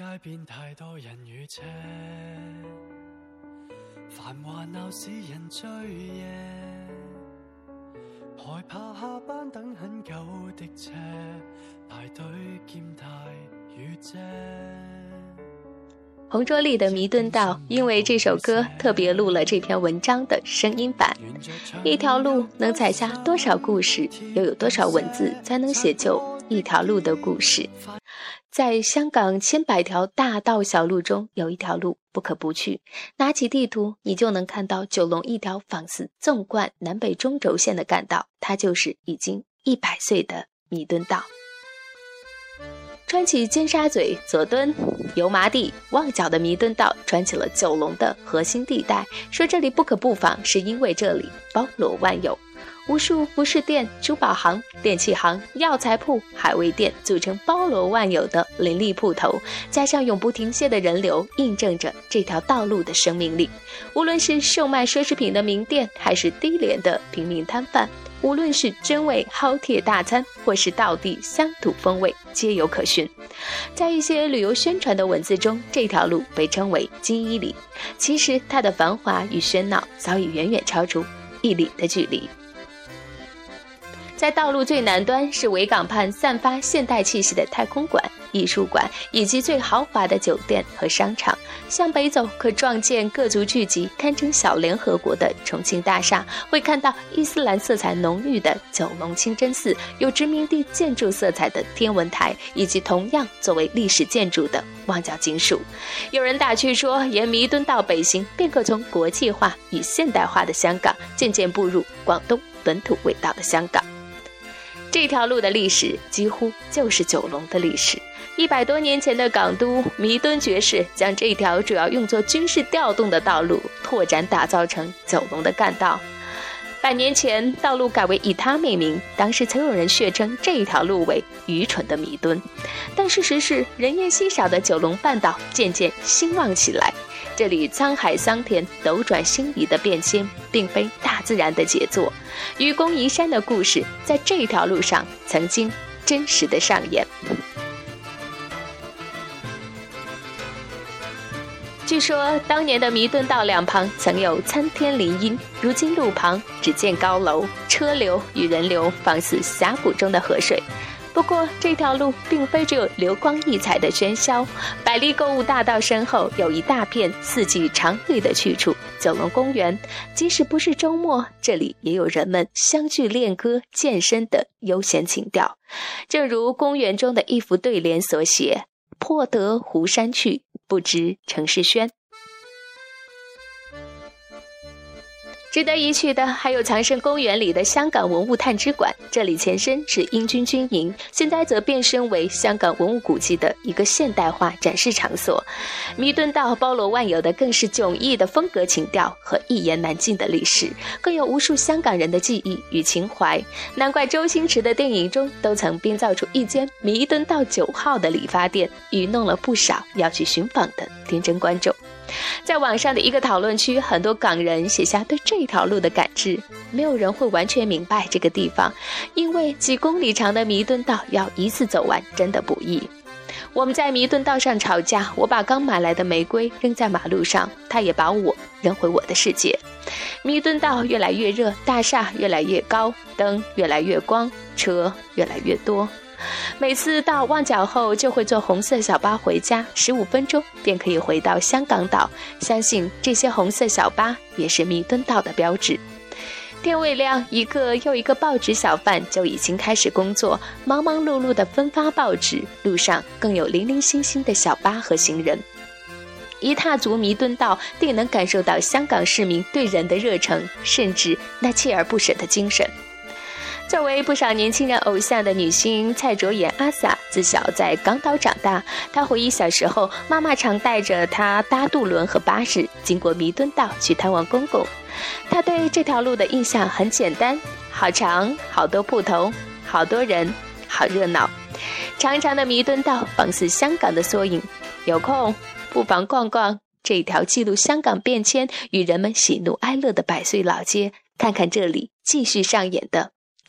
街边太多人与车，繁华闹市人追夜，害怕下班等很久的车，排队兼大雨遮。洪卓立的迷顿道，因为这首歌特别录了这篇文章的声音版。一条路能载下多少故事，又有多少文字才能写就一条路的故事？在香港千百条大道小路中，有一条路不可不去。拿起地图，你就能看到九龙一条仿似纵贯南北中轴线的干道，它就是已经一百岁的弥敦道。穿起尖沙嘴、佐敦、油麻地、旺角的弥敦道，穿起了九龙的核心地带。说这里不可不防，是因为这里包罗万有。无数服饰店、珠宝行、电器行、药材铺、海味店组成包罗万有的林立铺头，加上永不停歇的人流，印证着这条道路的生命力。无论是售卖奢侈品的名店，还是低廉的平民摊贩；无论是真味饕餮大餐，或是道地乡土风味，皆有可寻。在一些旅游宣传的文字中，这条路被称为“金一里”，其实它的繁华与喧闹早已远远超出一里的距离。在道路最南端是维港畔散发现代气息的太空馆、艺术馆以及最豪华的酒店和商场。向北走，可撞见各族聚集、堪称小联合国的重庆大厦；会看到伊斯兰色彩浓郁的九龙清真寺，有殖民地建筑色彩的天文台，以及同样作为历史建筑的旺角金属。有人打趣说，沿弥敦道北行，便可从国际化与现代化的香港，渐渐步入广东本土味道的香港。这条路的历史几乎就是九龙的历史。一百多年前的港督弥敦爵士将这条主要用作军事调动的道路拓展打造成九龙的干道。百年前，道路改为以他命名。当时曾有人血称这一条路为“愚蠢的迷敦”，但事实是，人烟稀少的九龙半岛渐渐兴旺起来。这里沧海桑田、斗转星移的变迁，并非大自然的杰作。愚公移山的故事，在这条路上曾经真实的上演。据说当年的弥敦道两旁曾有参天林荫，如今路旁只见高楼、车流与人流，仿似峡谷中的河水。不过这条路并非只有流光溢彩的喧嚣，百利购物大道身后有一大片四季常绿的去处——九龙公园。即使不是周末，这里也有人们相聚、练歌、健身的悠闲情调。正如公园中的一幅对联所写。破得湖山去，不知城市喧。值得一去的还有藏身公园里的香港文物探知馆，这里前身是英军军营，现在则变身为香港文物古迹的一个现代化展示场所。弥敦道包罗万有的更是迥异的风格情调和一言难尽的历史，更有无数香港人的记忆与情怀。难怪周星驰的电影中都曾编造出一间弥敦道九号的理发店，愚弄了不少要去寻访的天真观众。在网上的一个讨论区，很多港人写下对这条路的感知。没有人会完全明白这个地方，因为几公里长的弥敦道要一次走完真的不易。我们在弥敦道上吵架，我把刚买来的玫瑰扔在马路上，他也把我扔回我的世界。弥敦道越来越热，大厦越来越高，灯越来越光，车越来越多。每次到旺角后，就会坐红色小巴回家，十五分钟便可以回到香港岛。相信这些红色小巴也是弥敦道的标志。天未亮，一个又一个报纸小贩就已经开始工作，忙忙碌碌地分发报纸。路上更有零零星星的小巴和行人。一踏足弥敦道，定能感受到香港市民对人的热诚，甚至那锲而不舍的精神。作为不少年轻人偶像的女星蔡卓妍阿 Sa，自小在港岛长大。她回忆小时候，妈妈常带着她搭渡轮和巴士，经过弥敦道去探望公公。她对这条路的印象很简单：好长，好多铺头，好多人，好热闹。长长的弥敦道仿似香港的缩影，有空不妨逛逛这条记录香港变迁与人们喜怒哀乐的百岁老街，看看这里继续上演的。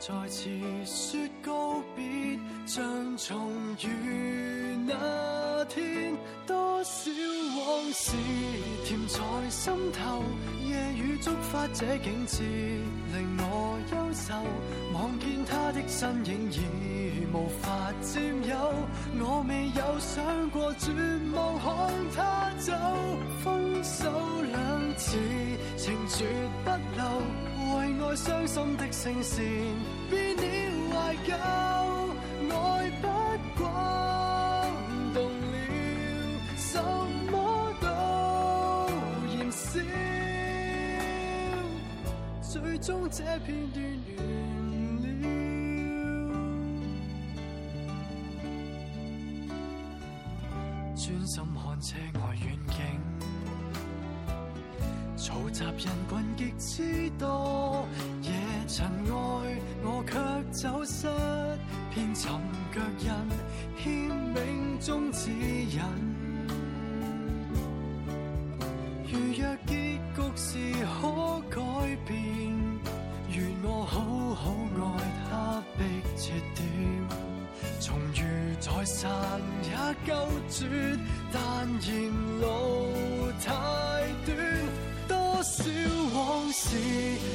再次说告别，像重遇那天。多少往事甜在心头，夜雨触发这景致，令我忧愁。望见他的身影已无法占有，我未有想过绝望看他走，分手两字情绝不留。为爱伤心的声线变了，怀旧爱不感动了，什么都燃烧，最终这片段缘了，专心看车外远景。嘈杂人群极之多，也尘埃，我却走失，偏寻脚印，欠命中指引。如若结局是可改变，愿我好好爱他的切点，重遇再散也够绝，但沿路太短。不少往事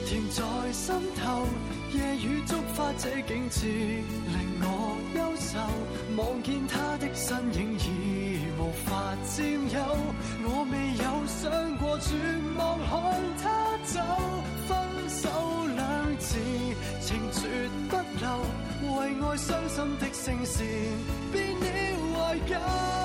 甜在心头，夜雨触发这景致令我忧愁。望见他的身影已无法占有，我未有想过绝望看他走。分手两字情绝不留，为爱伤心的声线变了怀旧。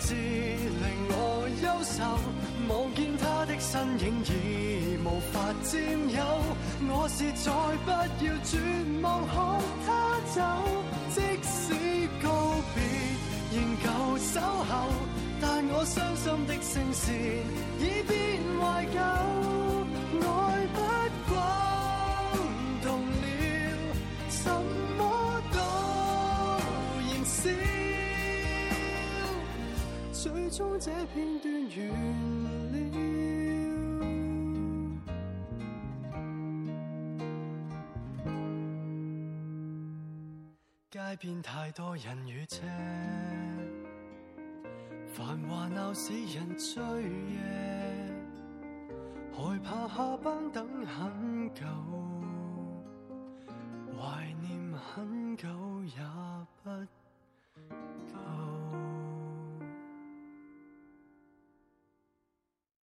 令我忧愁，望见他的身影已无法占有。我是再不要绝望，看他走，即使告别，仍旧守候。但我伤心的声线已变怀旧。我。最终这片段完了。街边太多人与车，繁华闹市人醉夜，害怕下班等很久。